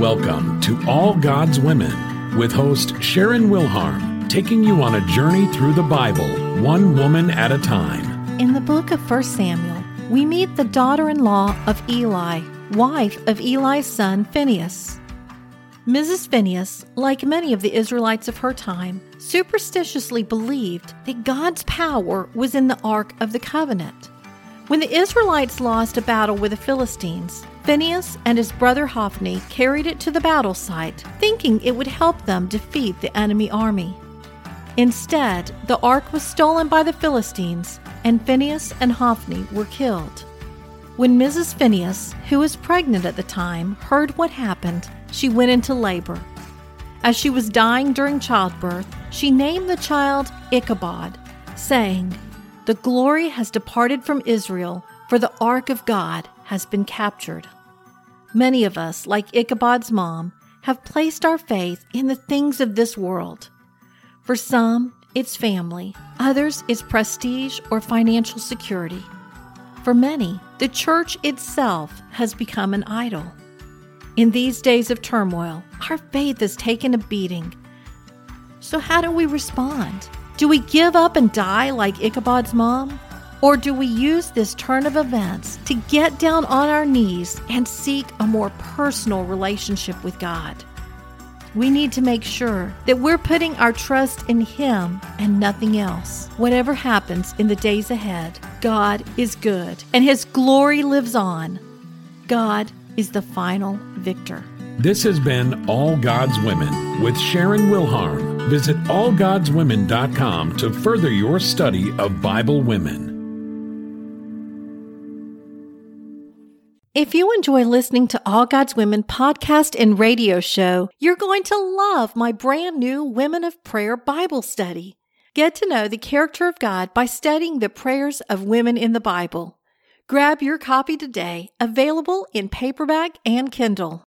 Welcome to All God's Women with host Sharon Wilharm, taking you on a journey through the Bible, one woman at a time. In the book of 1 Samuel, we meet the daughter in law of Eli, wife of Eli's son Phinehas. Mrs. Phinehas, like many of the Israelites of her time, superstitiously believed that God's power was in the Ark of the Covenant. When the Israelites lost a battle with the Philistines, Phinehas and his brother Hophni carried it to the battle site, thinking it would help them defeat the enemy army. Instead, the ark was stolen by the Philistines, and Phinehas and Hophni were killed. When Mrs. Phinehas, who was pregnant at the time, heard what happened, she went into labor. As she was dying during childbirth, she named the child Ichabod, saying, the glory has departed from Israel, for the ark of God has been captured. Many of us, like Ichabod's mom, have placed our faith in the things of this world. For some, it's family, others, it's prestige or financial security. For many, the church itself has become an idol. In these days of turmoil, our faith has taken a beating. So, how do we respond? Do we give up and die like Ichabod's mom? Or do we use this turn of events to get down on our knees and seek a more personal relationship with God? We need to make sure that we're putting our trust in Him and nothing else. Whatever happens in the days ahead, God is good and His glory lives on. God is the final victor. This has been All God's Women with Sharon Wilharm. Visit allgodswomen.com to further your study of Bible women. If you enjoy listening to All God's Women podcast and radio show, you're going to love my brand new Women of Prayer Bible study. Get to know the character of God by studying the prayers of women in the Bible. Grab your copy today, available in paperback and Kindle.